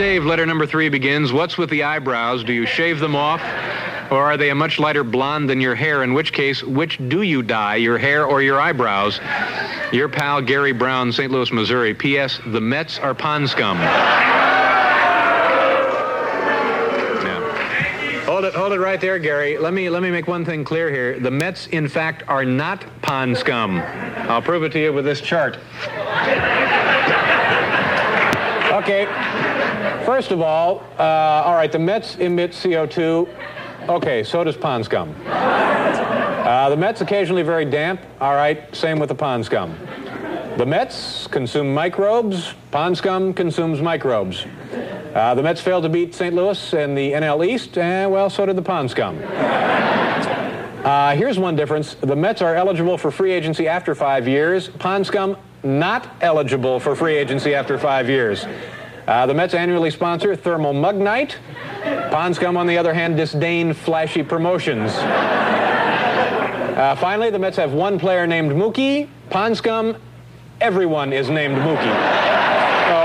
Dave, letter number three begins What's with the eyebrows? Do you shave them off? Or are they a much lighter blonde than your hair? In which case, which do you dye, your hair or your eyebrows? Your pal Gary Brown, St. Louis, Missouri. P.S. The Mets are pond scum. Hold it, hold it right there, Gary. Let me let me make one thing clear here. The Mets, in fact, are not pond scum. I'll prove it to you with this chart. Okay. First of all, uh, all right, the Mets emit CO2. Okay, so does pond scum. Uh, the Mets occasionally very damp. All right, same with the pond scum. The Mets consume microbes. Pond scum consumes microbes. Uh, the Mets failed to beat St. Louis in the NL East, and well, so did the pond scum. Uh, here's one difference. The Mets are eligible for free agency after five years. Pond scum not eligible for free agency after five years. Uh, the Mets annually sponsor Thermal Mug Night. Pond scum, on the other hand, disdain flashy promotions. Uh, finally, the Mets have one player named Mookie. Pond scum, everyone is named Mookie. So,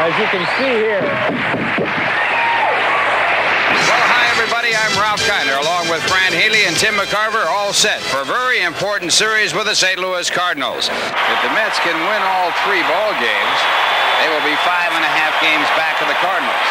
as you can see here, Well, hi, everybody. I'm Ralph Kiner, along with Fran Healy and Tim McCarver, all set for a very important series with the St. Louis Cardinals. If the Mets can win all three ball games, they will be five and a half games back of the Cardinals.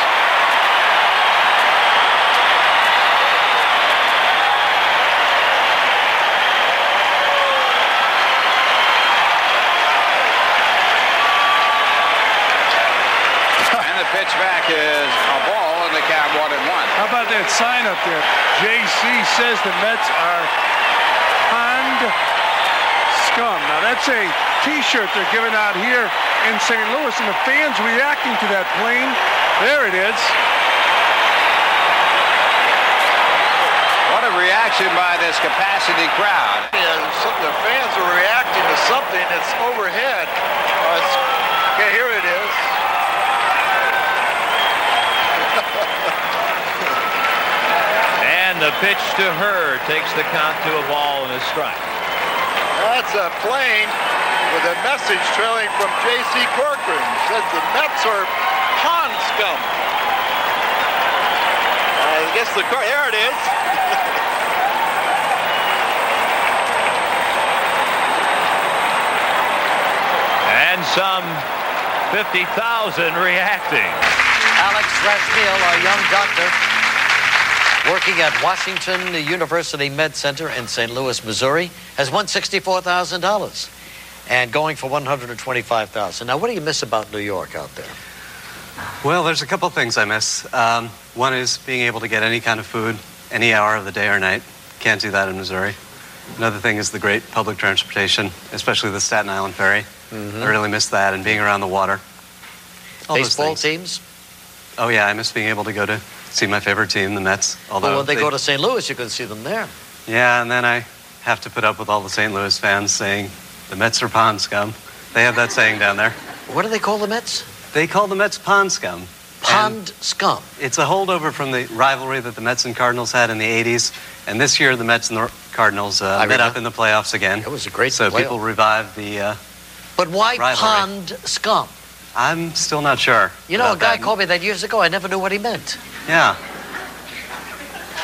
And the pitch back is a ball, and the one and one. How about that sign up there? JC says the Mets are pond scum. Now that's a T-shirt they're giving out here in St. Louis, and the fans reacting to that plane. There it is. What a reaction by this capacity crowd. Yeah, some the fans are reacting to something that's overhead. Uh, it's, okay, here it is. And the pitch to her takes the count to a ball and a strike. That's a plane with a message trailing from J.C. Corcoran. It says the Mets are pond scum. I guess the car, there it is. And some 50,000 reacting. Alex Rasmiel, our young doctor, working at Washington University Med Center in St. Louis, Missouri, has won $64,000 and going for 125,000. Now, what do you miss about New York out there? Well, there's a couple things I miss. Um, one is being able to get any kind of food any hour of the day or night. Can't do that in Missouri. Another thing is the great public transportation, especially the Staten Island ferry. I really miss that and being around the water. All Baseball teams? Oh yeah, I miss being able to go to see my favorite team, the Mets. Although Well, when they, go to St. Louis, you can see them there. yeah, and then I have to put up with all the St. Louis fans saying the Mets are pond scum. They have that saying down there. What do they call the Mets? They call the Mets pond scum. Pond scum. It's a holdover from the rivalry that the Mets and Cardinals had in the 80s. And this year, the Mets and the Cardinals uh, met remember. up in the playoffs again. It was a great So playoff. people revived the. Uh, But why Rivalry. pond scum? I'm still not sure. You know, a guy that. called me that years ago. I never knew what he meant. Yeah.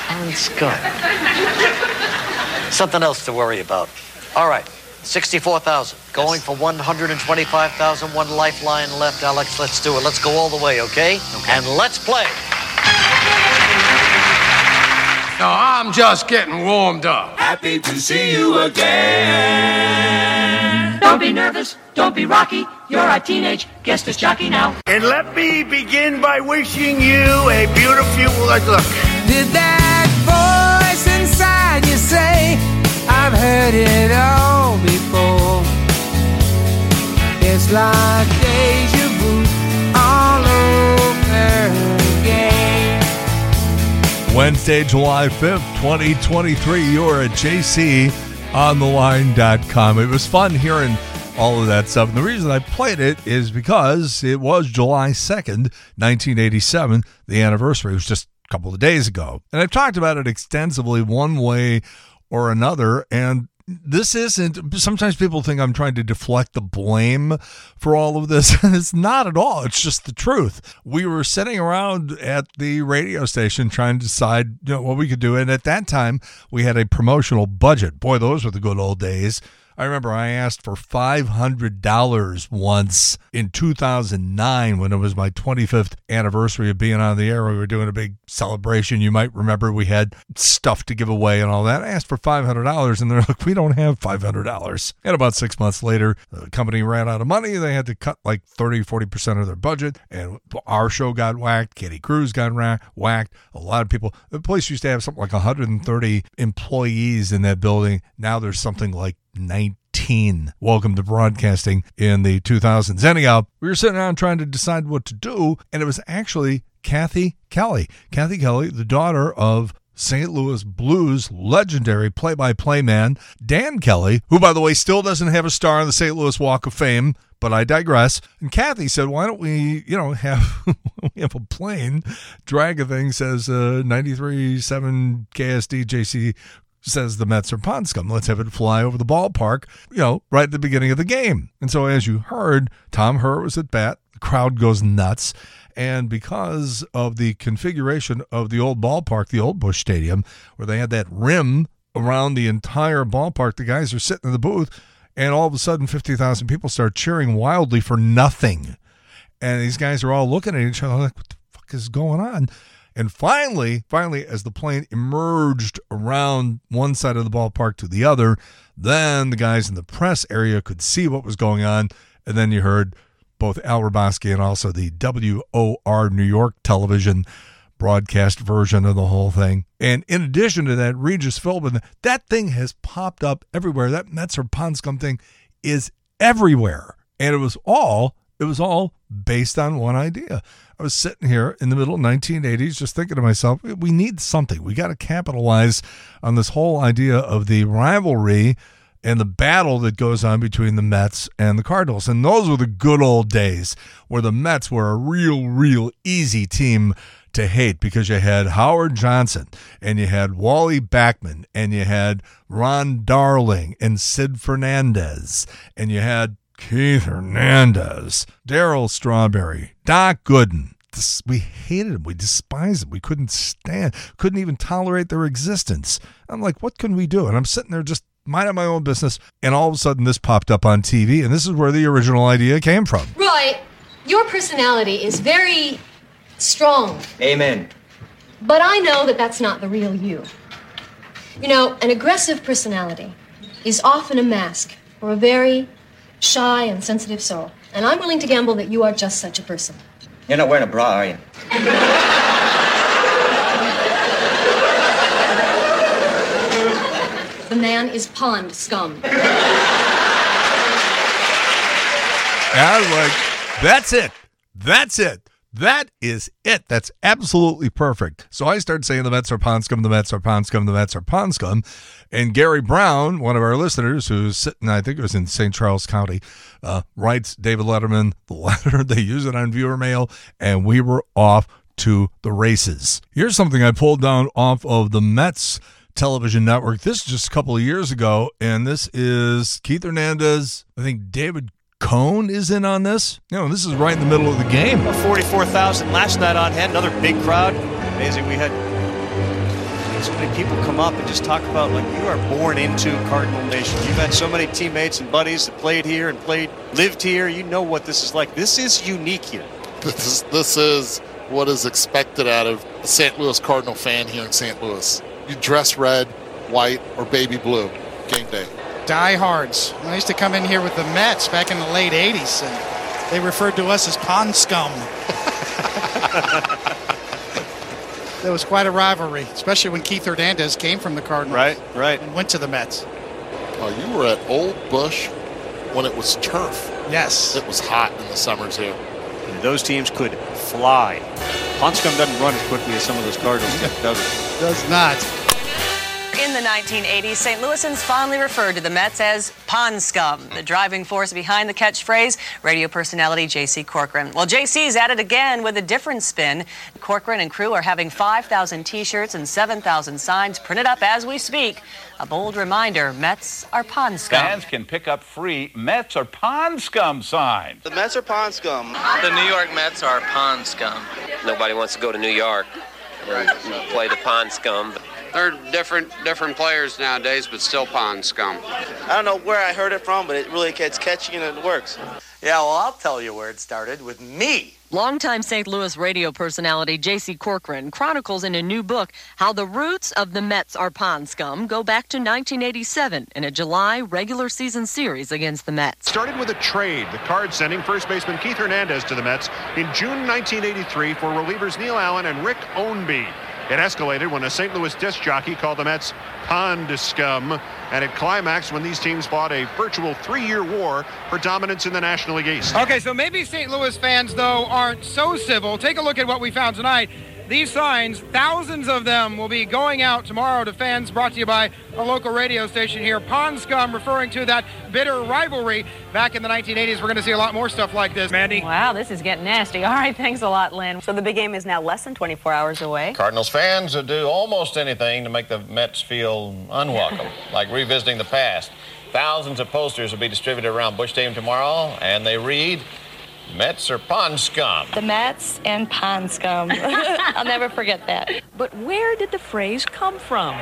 Pond scum. Something else to worry about. All right. 64,000. Going for 125,000. One lifeline left, Alex. Let's do it. Let's go all the way, okay? And let's play. No, I'm just getting warmed up. Happy to see you again. Don't be nervous. Don't be rocky. You're a teenage guest is jockey now. And let me begin by wishing you a beautiful look. Did that voice inside you say, I've heard it all before? It's like deja vu all over again. Wednesday, July 5th, 2023. You're at jcontheline.com. It was fun hearing all of that stuff. And the reason I played it is because it was July 2nd, 1987, the anniversary. It was just a couple of days ago. And I've talked about it extensively one way or another. And this isn't sometimes people think I'm trying to deflect the blame for all of this. and it's not at all. It's just the truth. We were sitting around at the radio station trying to decide you know, what we could do. And at that time, we had a promotional budget. Boy, those were the good old days. I remember I asked for $500 once in 2009 when it was my 25th anniversary of being on the air. We were doing a big celebration. You might remember we had stuff to give away and all that. I asked for $500 and they're like, we don't have $500. And about six months later, the company ran out of money. They had to cut like 30, 40% of their budget. And our show got whacked. Katie Cruz got whacked. A lot of people, the place used to have something like 130 employees in that building. Now there's something like 19. Welcome to broadcasting in the 2000s. Anyhow, we were sitting around trying to decide what to do, and it was actually Kathy Kelly. Kathy Kelly, the daughter of St. Louis Blues legendary play by play man, Dan Kelly, who, by the way, still doesn't have a star on the St. Louis Walk of Fame, but I digress. And Kathy said, why don't we, you know, have we have a plane drag a thing says uh, 93.7 KSD JC says the Mets are pond scum. Let's have it fly over the ballpark, you know, right at the beginning of the game. And so, as you heard, Tom Herr was at bat. The crowd goes nuts. And because of the configuration of the old ballpark, the old Busch Stadium, where they had that rim around the entire ballpark, the guys are sitting in the booth, and all of a sudden, 50,000 people start cheering wildly for nothing. And these guys are all looking at each other like, what the fuck is going on? And finally, finally, as the plane emerged around one side of the ballpark to the other, then the guys in the press area could see what was going on. And then you heard both Al Hrabosky and also the WOR New York television broadcast version of the whole thing. And in addition to that, Regis Philbin, that thing has popped up everywhere. That Mets or Pond thing is everywhere. And it was all, it was all based on one idea. I was sitting here in the middle of 1980s just thinking to myself, we need something. We got to capitalize on this whole idea of the rivalry and the battle that goes on between the Mets and the Cardinals. And those were the good old days where the Mets were a real, real easy team to hate because you had Howard Johnson and you had Wally Backman and you had Ron Darling and Sid Fernandez and you had Keith Hernandez, Darryl Strawberry, Doc Gooden. This, we hated them. We despised them. We couldn't stand, couldn't even tolerate their existence. I'm like, what can we do? And I'm sitting there just minding my own business. And all of a sudden, this popped up on TV. And this is where the original idea came from. Roy, your personality is very strong. Amen. But I know that that's not the real you. You know, an aggressive personality is often a mask for a very shy and sensitive soul. And I'm willing to gamble that you are just such a person. You're not wearing a bra, are you? the man is pond scum. And I was like, that's it. That's it. That is it. That's absolutely perfect. So I started saying the Mets are pond scum, the Mets are pond scum, the Mets are pond scum. And Gary Brown, one of our listeners who's sitting, I think it was in St. Charles County, uh, writes David Letterman the letter. They use it on viewer mail, and we were off to the races. Here's something I pulled down off of the Mets television network. This is just a couple of years ago, and this is Keith Hernandez, I think David Cone is in on this. You know, this is right in the middle of the game. 44,000 last night on hand. Another big crowd. Amazing. We had so many people come up and just talk about like you are born into Cardinal Nation. You've had so many teammates and buddies that played here and played, lived here. You know what this is like. This is unique here. This is, this is what is expected out of a St. Louis Cardinal fan here in St. Louis. You dress red, white, or baby blue. Game day diehards. I used to come in here with the Mets back in the late 80s, and they referred to us as pond scum. there was quite a rivalry, especially when Keith Hernandez came from the Cardinals. Right, right. And went to the Mets. Oh, you were at Old Busch when it was turf. Yes. It was hot in the summers here. And those teams could fly. Pond scum doesn't run as quickly as some of those Cardinals, does it? Does not. In In the 1980s, St. Louisans fondly referred to the Mets as pond scum, the driving force behind the catchphrase, radio personality J.C. Corcoran. Well, J.C.'s at it again with a different spin. Corcoran and crew are having 5,000 t-shirts and 7,000 signs printed up as we speak. A bold reminder, Mets are pond scum. Fans can pick up free Mets or Pond Scum signs. The Mets are pond scum. The New York Mets are pond scum. Nobody wants to go to New York and play the pond scum. They're different different players nowadays, but still pond scum. I don't know where I heard it from, but it really gets catchy and it works. Yeah, well, I'll tell you where it started with me. Longtime St. Louis radio personality J.C. Corcoran chronicles in a new book how the roots of the Mets are pond scum go back to 1987 in a July regular season series against the Mets. Started with a trade, the Cards sending first baseman Keith Hernandez to the Mets in June 1983 for relievers Neil Allen and Rick Ownbey. It escalated when a St. Louis disc jockey called the Mets pond scum, and it climaxed when these teams fought a virtual three-year war for dominance in the National League East. Okay, so maybe St. Louis fans, though, aren't so civil. Take a look at what we found tonight. These signs, thousands of them, will be going out tomorrow to fans brought to you by a local radio station here. Pond Scum, referring to that bitter rivalry back in the 1980s. We're going to see a lot more stuff like this, Mandy. Wow, this is getting nasty. All right, thanks a lot, Lynn. So the big game is now less than 24 hours away. Cardinals fans will do almost anything to make the Mets feel unwelcome, like revisiting the past. Thousands of posters will be distributed around Busch Stadium tomorrow, and they read, Mets or pond scum. The Mets and pond scum. I'll never forget that. But where did the phrase come from?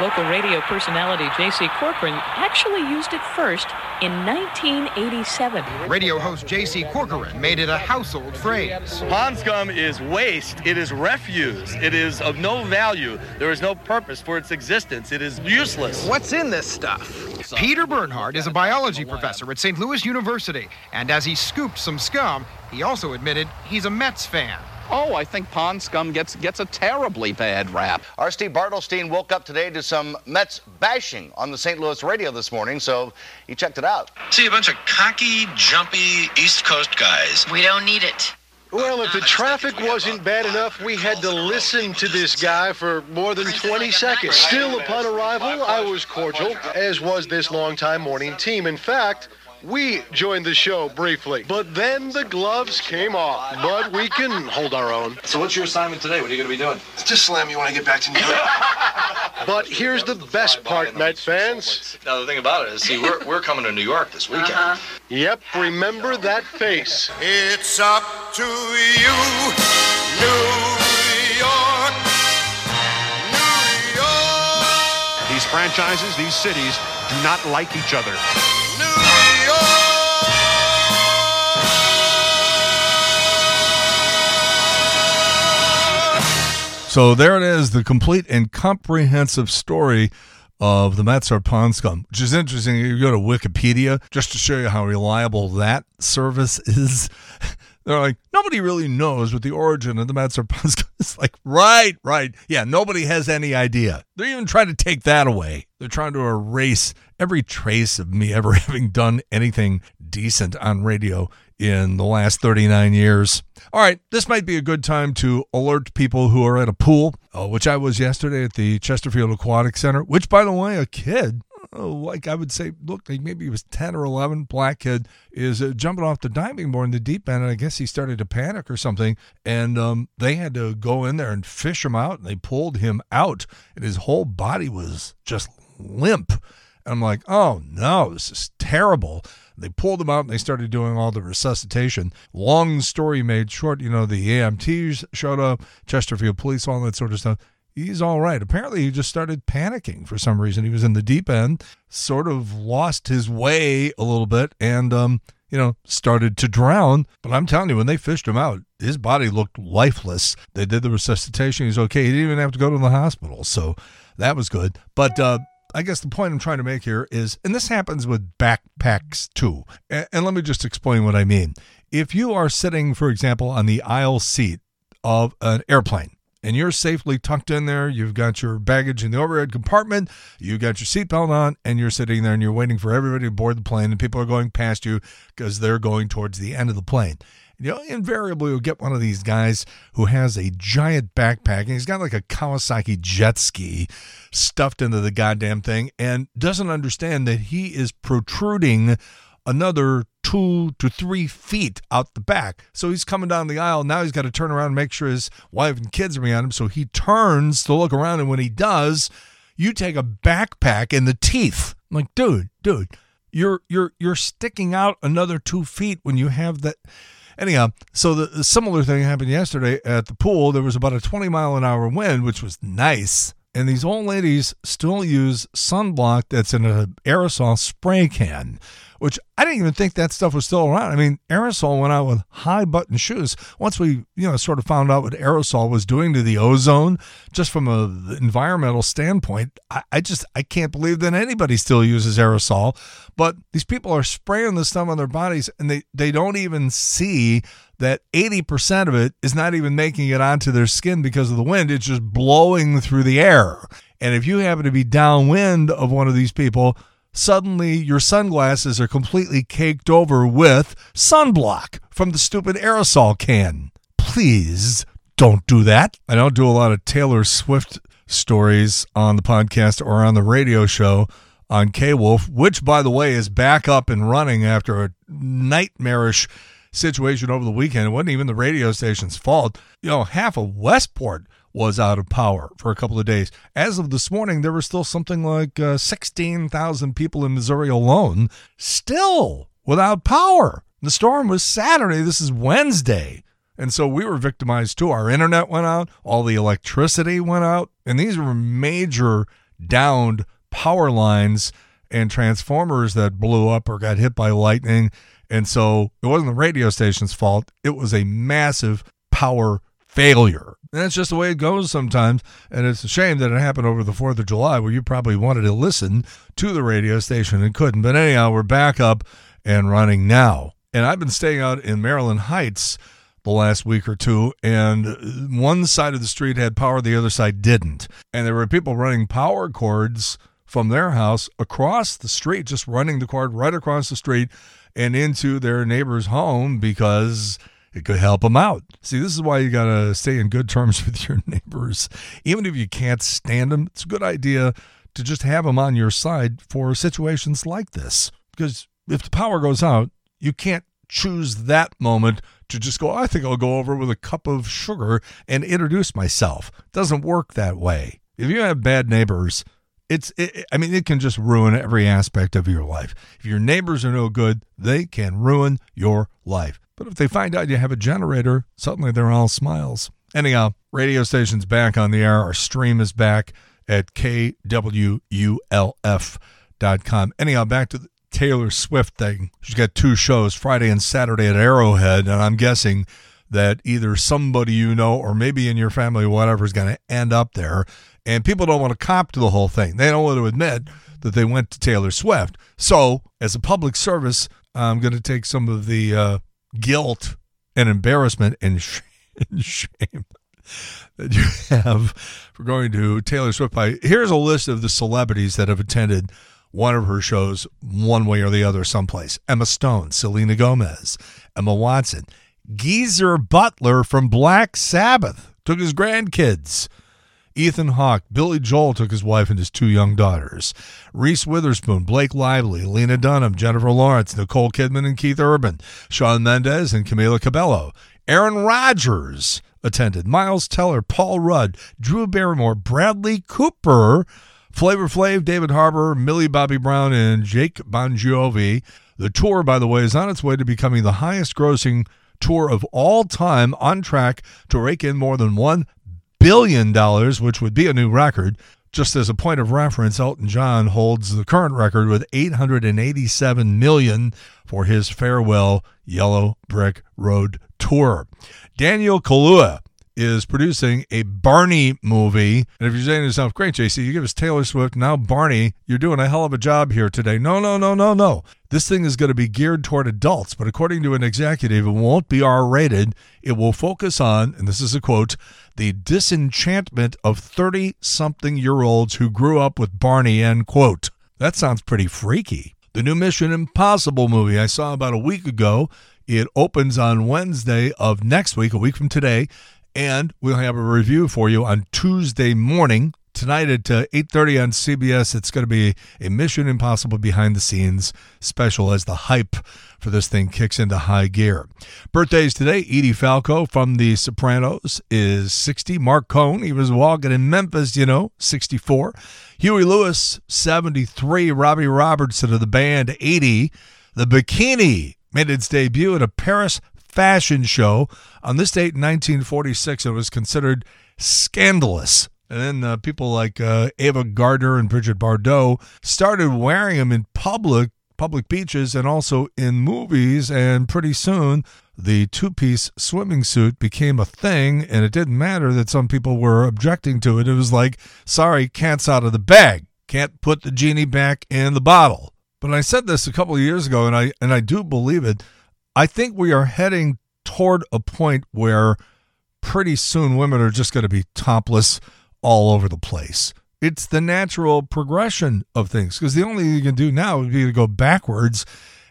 Local radio personality J.C. Corcoran actually used it first in 1987. Radio host J.C. Corcoran made it a household phrase. Pond scum is waste. It is refuse. It is of no value. There is no purpose for its existence. It is useless. What's in this stuff? Peter Bernhardt is a biology professor at St. Louis University, and as he scooped some scum, he also admitted he's a Mets fan. Oh, I think pond scum gets gets a terribly bad rap. Our Steve Bartelstein woke up today to some Mets bashing on the St. Louis radio this morning, so he checked it out. See a bunch of cocky, jumpy East Coast guys. We don't need it. Well, if the traffic wasn't bad enough, we had to listen to this guy for more than 20 seconds. Still, upon arrival, I was cordial, as was this longtime morning team. In fact, we joined the show briefly, but then the gloves came off. But we can hold our own. So what's your assignment today? What are you going to be doing? Just slam you when I get back to New York. but here's the best part, Met fans. Now the thing about it is, see, we're we're coming to New York this weekend. Uh-huh. Yep, remember that face. It's up to you, New York, New York. These franchises, these cities, do not like each other. So there it is, the complete and comprehensive story of the Mets are pond scum, which is interesting. You go to Wikipedia just to show you how reliable that service is. They're like, nobody really knows what the origin of the Mets are pond scum. It's like, right, right. Yeah, nobody has any idea. They're even trying to take that away. They're trying to erase every trace of me ever having done anything decent on radio in the last 39 years. All right, this might be a good time to alert people who are at a pool, uh, which I was yesterday at the Chesterfield Aquatic Center, which, by the way, a kid, oh, like I would say, look, like maybe he was 10 or 11, black kid, is uh, jumping off the diving board in the deep end. And I guess he started to panic or something. And um, they had to go in there and fish him out. And they pulled him out, and his whole body was just limp. And I'm like, oh no, this is terrible. They pulled him out and they started doing all the resuscitation. Long story made short, you know, the EMTs showed up, Chesterfield police, all that sort of stuff. He's all right. Apparently, he just started panicking for some reason. He was in the deep end, sort of lost his way a little bit, and, um, you know, started to drown. But I'm telling you, when they fished him out, his body looked lifeless. They did the resuscitation. He's okay. He didn't even have to go to the hospital. So that was good. But, uh, I guess the point I'm trying to make here is, and this happens with backpacks too. And, and, let me just explain what I mean. If you are sitting, for example, on the aisle seat of an airplane, and you're safely tucked in there, you've got your baggage in the overhead compartment, you got your seatbelt on, and you're sitting there and you're waiting for everybody to board the plane, and people are going past you because they're going towards the end of the plane. You know, invariably you'll get one of these guys who has a giant backpack and he's got like a Kawasaki jet ski stuffed into the goddamn thing and doesn't understand that he is protruding another two to three feet out the back. So he's coming down the aisle. Now he's got to turn around and make sure his wife and kids are behind him. So he turns to look around. And when he does, you take a backpack in the teeth. I'm like, dude, dude, you're you're you're sticking out another two feet when you have that. Anyhow, so the, the similar thing happened yesterday at the pool. There was about a 20 mile an hour wind, which was nice. And these old ladies still use sunblock that's in an aerosol spray can which I didn't even think that stuff was still around. I mean, aerosol went out with high button shoes. Once we, you know, sort of found out what aerosol was doing to the ozone, just from a environmental standpoint, I, I just I can't believe that anybody still uses aerosol. But these people are spraying this stuff on their bodies, and they they don't even see that 80% of it is not even making it onto their skin because of the wind. It's just blowing through the air. And if you happen to be downwind of one of these people, suddenly your sunglasses are completely caked over with sunblock from the stupid aerosol can. Please don't do that. I don't do a lot of Taylor Swift stories on the podcast or on the radio show on K Wolf, which, by the way, is back up and running after a nightmarish situation over the weekend. It wasn't even the radio station's fault. You know, half of Westport was out of power for a couple of days. As of this morning, there were still something like uh, 16,000 people in Missouri alone still without power. The storm was Saturday. This is Wednesday. And so we were victimized too. Our internet went out, all the electricity went out, and these were major downed power lines and transformers that blew up or got hit by lightning. And so it wasn't the radio station's fault. It was a massive power failure. And that's just the way it goes sometimes. And it's a shame that it happened over the 4th of July where you probably wanted to listen to the radio station and couldn't. But anyhow, we're back up and running now. And I've been staying out in Maryland Heights the last week or two, and one side of the street had power, the other side didn't. And there were people running power cords from their house across the street, just running the cord right across the street and into their neighbor's home because it could help them out. See, this is why you got to stay in good terms with your neighbors. Even if you can't stand them, it's a good idea to just have them on your side for situations like this. Because if the power goes out, you can't choose that moment to just go, I think I'll go over with a cup of sugar and introduce myself. It doesn't work that way. If you have bad neighbors, it's it, I mean it can just ruin every aspect of your life. If your neighbors are no good, they can ruin your life. But if they find out you have a generator, suddenly they're all smiles. Anyhow, radio station's back on the air. Our stream is back at kwulf.com. Anyhow, back to the Taylor Swift thing. She's got two shows, Friday and Saturday at Arrowhead, and I'm guessing that either somebody you know or maybe in your family whatever is going to end up there. And people don't want to cop to the whole thing. They don't want to admit that they went to Taylor Swift. So, as a public service, I'm going to take some of the uh, guilt and embarrassment and shame that you have for going to Taylor Swift. By here's a list of the celebrities that have attended one of her shows, one way or the other, someplace: Emma Stone, Selena Gomez, Emma Watson, Geezer Butler from Black Sabbath took his grandkids. Ethan Hawke, Billy Joel took his wife and his two young daughters. Reese Witherspoon, Blake Lively, Lena Dunham, Jennifer Lawrence, Nicole Kidman and Keith Urban, Shawn Mendes and Camila Cabello. Aaron Rodgers attended. Miles Teller, Paul Rudd, Drew Barrymore, Bradley Cooper, Flavor Flav, David Harbour, Millie Bobby Brown, and Jake Bongiovi. The tour, by the way, is on its way to becoming the highest grossing tour of all time, on track to rake in more than $1 billion, dollars, which would be a new record. Just as a point of reference, Elton John holds the current record with 887 million for his farewell Yellow Brick Road tour. Daniel Kaluuya is producing a Barney movie. And if you're saying to yourself, great, JC, you give us Taylor Swift, now Barney, you're doing a hell of a job here today. No, no, no, no, no. This thing is going to be geared toward adults, but according to an executive, it won't be R rated. It will focus on, and this is a quote, the disenchantment of 30 something year olds who grew up with Barney, end quote. That sounds pretty freaky. The new Mission Impossible movie I saw about a week ago It opens on Wednesday of next week, a week from today, and we'll have a review for you on Tuesday morning. Tonight at uh, 8.30 on CBS, it's going to be a Mission Impossible behind the scenes special as the hype for this thing kicks into high gear. Birthdays today, Edie Falco from The Sopranos is 60. Mark Cohn, he was walking in Memphis, you know, 64. Huey Lewis, 73. Robbie Robertson of the band, 80. The Bikini made its debut at a Paris fashion show on this date in 1946 It was considered scandalous. And then uh, people like uh, Ava Gardner and Bridget Bardot started wearing them in public, public beaches, and also in movies. And pretty soon, the two piece swimming suit became a thing. And it didn't matter that some people were objecting to it. It was like, sorry, cat's out of the bag. Can't put the genie back in the bottle. But I said this a couple of years ago, and I and I do believe it. I think we are heading toward a point where pretty soon women are just going to be topless all over the place. It's the natural progression of things because the only thing you can do now would be to go backwards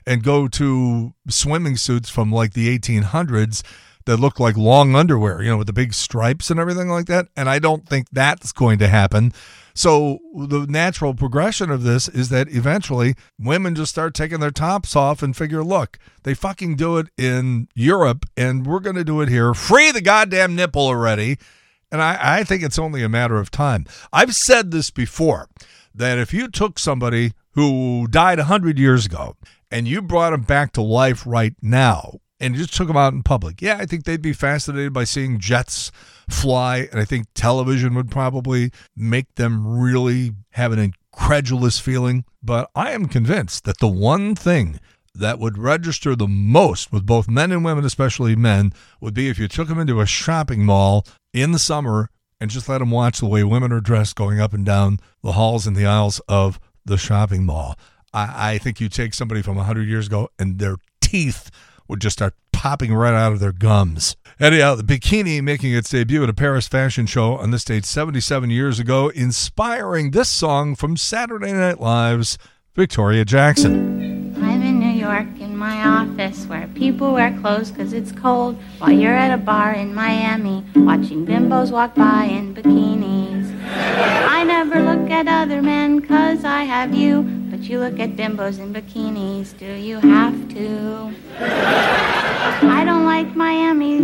and go to swimming suits from like the 1800s that look like long underwear, you know, with the big stripes and everything like that. And I don't think that's going to happen. So the natural progression of this is that eventually women just start taking their tops off and figure, look, they fucking do it in Europe and we're going to do it here. Free the goddamn nipple already. And I, I think it's only a matter of time. I've said this before that if you took somebody who died 100 years ago and you brought them back to life right now and just took them out in public, yeah, I think they'd be fascinated by seeing jets fly. And I think television would probably make them really have an incredulous feeling. But I am convinced that the one thing that would register the most with both men and women, especially men, would be if you took them into a shopping mall in the summer and just let them watch the way women are dressed going up and down the halls and the aisles of the shopping mall. I, I think you take somebody from 100 years ago and their teeth would just start popping right out of their gums. Anyhow, the bikini making its debut at a Paris fashion show on this date 77 years ago, inspiring this song from Saturday Night Live's Victoria Jackson. I'm in New York in my office where people wear clothes because it's cold while you're at a bar in Miami watching bimbos walk by in bikinis. I never look at other men because I have you, but you look at bimbos in bikinis. Do you have to? I don't like Miami.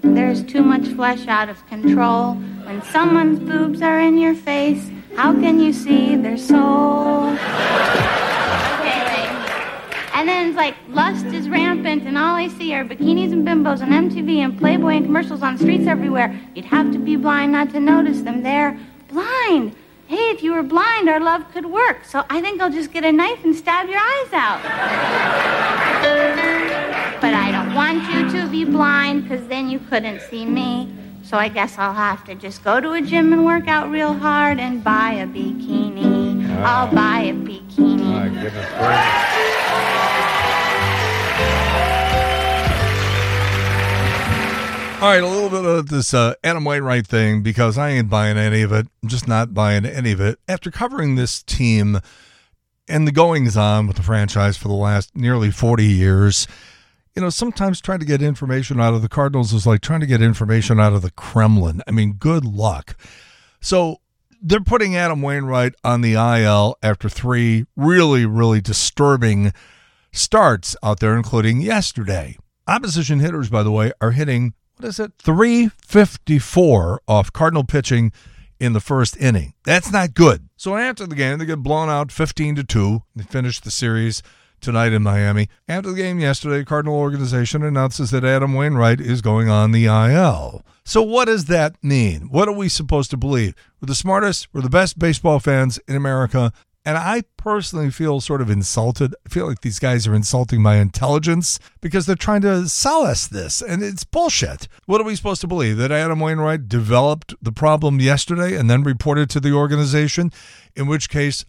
There's too much flesh out of control. When someone's boobs are in your face, how can you see their soul? Okay, and then it's like lust is rampant, and all I see are bikinis and bimbos on MTV and Playboy and commercials on streets everywhere. You'd have to be blind not to notice them. They're blind. Hey, if you were blind, our love could work. So I think I'll just get a knife and stab your eyes out. but I don't want you to be blind, because then you couldn't see me. So I guess I'll have to just go to a gym and work out real hard and buy a bikini. I'll ah. buy a bikini. My goodness All right, a little bit of this uh, Adam Wainwright thing because I ain't buying any of it. I'm just not buying any of it. After covering this team and the goings on with the franchise for the last nearly 40 years, you know, sometimes trying to get information out of the Cardinals is like trying to get information out of the Kremlin. I mean, good luck. So they're putting Adam Wainwright on the IL after three really, really disturbing starts out there, including yesterday. Opposition hitters, by the way, are hitting, what is it, 354 off Cardinal pitching in the first inning. That's not good. So after the game, they get blown out 15 to 2. They finish the series tonight in Miami. After the game yesterday, Cardinal organization announces that Adam Wainwright is going on the IL. So what does that mean? What are we supposed to believe? We're the smartest, we're the best baseball fans in America. And I personally feel sort of insulted. I feel like these guys are insulting my intelligence because they're trying to sell us this, and it's bullshit. What are we supposed to believe? That Adam Wainwright developed the problem yesterday and then reported to the organization? In which case,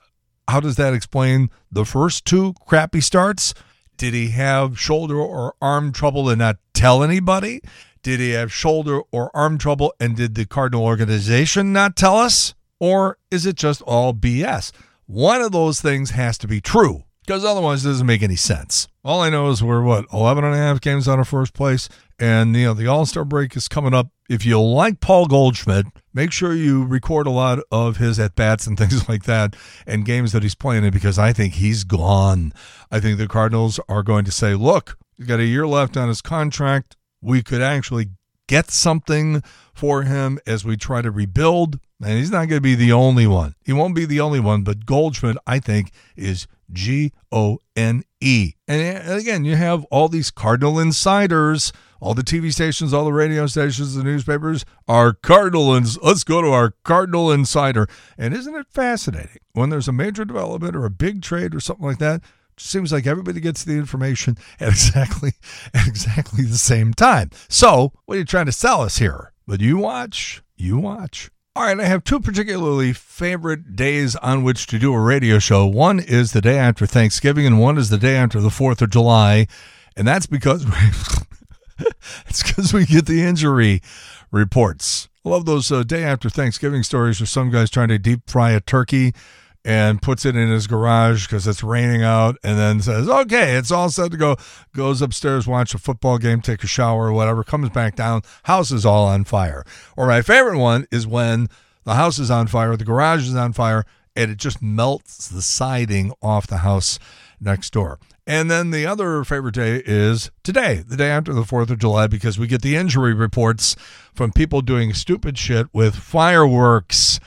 how does that explain the first two crappy starts? Did he have shoulder or arm trouble and not tell anybody? Did he have shoulder or arm trouble and did the Cardinal organization not tell us? Or is it just all BS? One of those things has to be true. because otherwise it doesn't make any sense. All I know is we're what 11 and a half games out of first place, and you know the All Star break is coming up. If you like Paul Goldschmidt, make sure you record a lot of his at bats and things like that, and games that he's playing in because I think he's gone. I think the Cardinals are going to say, "Look, he's got a year left on his contract. We could actually get something for him as we try to rebuild." And he's not going to be the only one. He won't be the only one, but Goldschmidt, I think, is G O N E. And again, you have all these Cardinal insiders, all the TV stations, all the radio stations, the newspapers are Cardinal. Ins- Let's go to our Cardinal insider. And isn't it fascinating when there's a major development or a big trade or something like that? It seems like everybody gets the information at exactly at exactly the same time. So, what are you trying to sell us here? But you watch, you watch. All right, I have two particularly favorite days on which to do a radio show. One is the day after Thanksgiving, and one is the day after the 4th of July. And that's because it's because we get the injury reports. I love those uh, day after Thanksgiving stories where some guy's trying to deep fry a turkey and puts it in his garage because it's raining out and then says, okay, it's all set to go. Goes upstairs, watch a football game, take a shower or whatever, comes back down, house is all on fire. Or my favorite one is when the house is on fire, the garage is on fire, and it just melts the siding off the house next door. And then the other favorite day is today, the day after the 4th of July, because we get the injury reports from people doing stupid shit with fireworks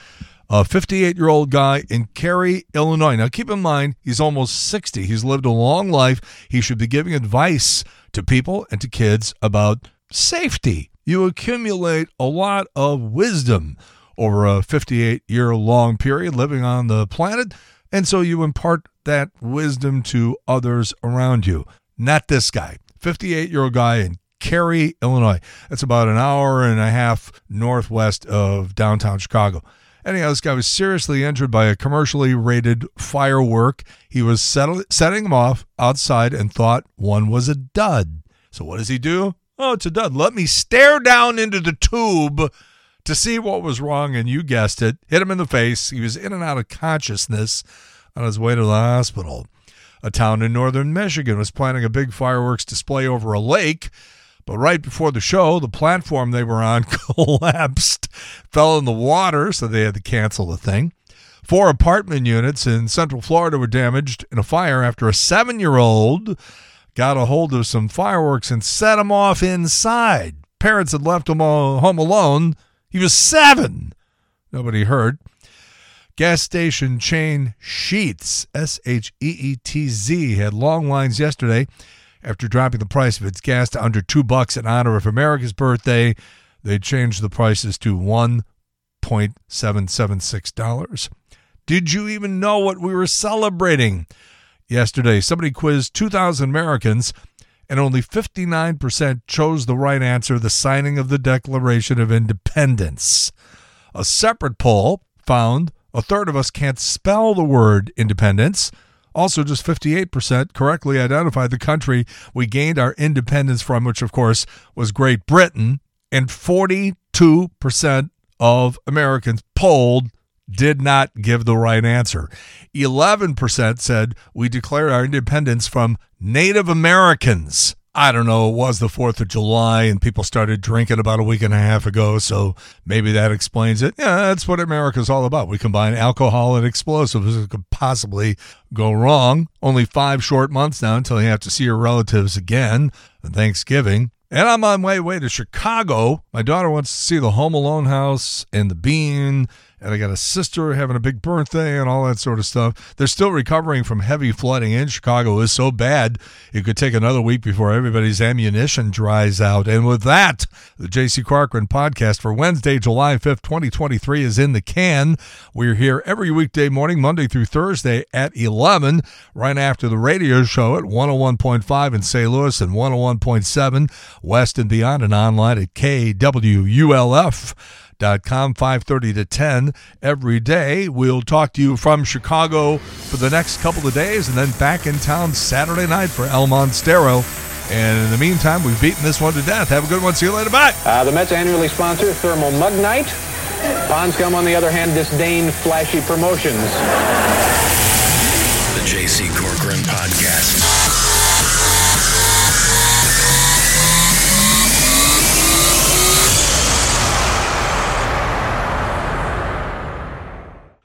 a 58 year old guy in Cary, Illinois. Now, keep in mind, he's almost 60. He's lived a long life. He should be giving advice to people and to kids about safety. You accumulate a lot of wisdom over a 58 year long period living on the planet, and so you impart that wisdom to others around you. Not this guy, 58 year old guy in Cary, Illinois. That's about an hour and a half northwest of downtown Chicago. Anyhow, this guy was seriously injured by a commercially rated firework. He was settle- setting them off outside and thought one was a dud. So what does he do? Oh, it's a dud. Let me stare down into the tube to see what was wrong. And you guessed it, hit him in the face. He was in and out of consciousness on his way to the hospital. A town in northern Michigan was planning a big fireworks display over a lake. But right before the show, the platform they were on collapsed, fell in the water, so they had to cancel the thing. Four apartment units in Central Florida were damaged in a fire after a seven year old got a hold of some fireworks and set them off inside. Parents had left him home alone. He was seven. Nobody hurt. Gas station chain Sheetz, S H E E T Z, had long lines yesterday after dropping the price of its gas to under two bucks in honor of America's birthday. They changed the prices to one point seven seven six dollars. Did you even know what we were celebrating yesterday? Somebody quizzed 2,000 Americans, and only 59% chose the right answer the signing of the Declaration of Independence. A separate poll found a third of us can't spell the word independence. Also, just 58% correctly identified the country we gained our independence from, which, of course, was Great Britain. And 42% of Americans polled did not give the right answer. 11% said we declared our independence from Native Americans. I don't know, it was the 4th of July and people started drinking about a week and a half ago, so maybe that explains it. Yeah, that's what America's all about. We combine alcohol and explosives. It could possibly go wrong. Only five short months now until you have to see your relatives again on Thanksgiving. And I'm on my way to Chicago. My daughter wants to see the Home Alone house and the Bean and I got a sister having a big birthday and all that sort of stuff. They're still recovering from heavy flooding in Chicago. Was so bad it could take another week before everybody's ammunition dries out. And with that, the J.C. Corcoran podcast for Wednesday, July 5th, 2023 is in the can. We're here every weekday morning, Monday through Thursday at 11, right after the radio show at 101.5 in St. Louis and 101.7 West and beyond and online at KWULF com 5.30 to 10 every day. We'll talk to you from chicago for the next couple of days and then back in town saturday night for el monstero. And in the meantime we've beaten this one to death. Have a good one. See you later. Bye. Uh, the mets annually sponsor thermal mug night. Pond scum on the other hand disdain flashy promotions. The J.C. Corcoran Podcast.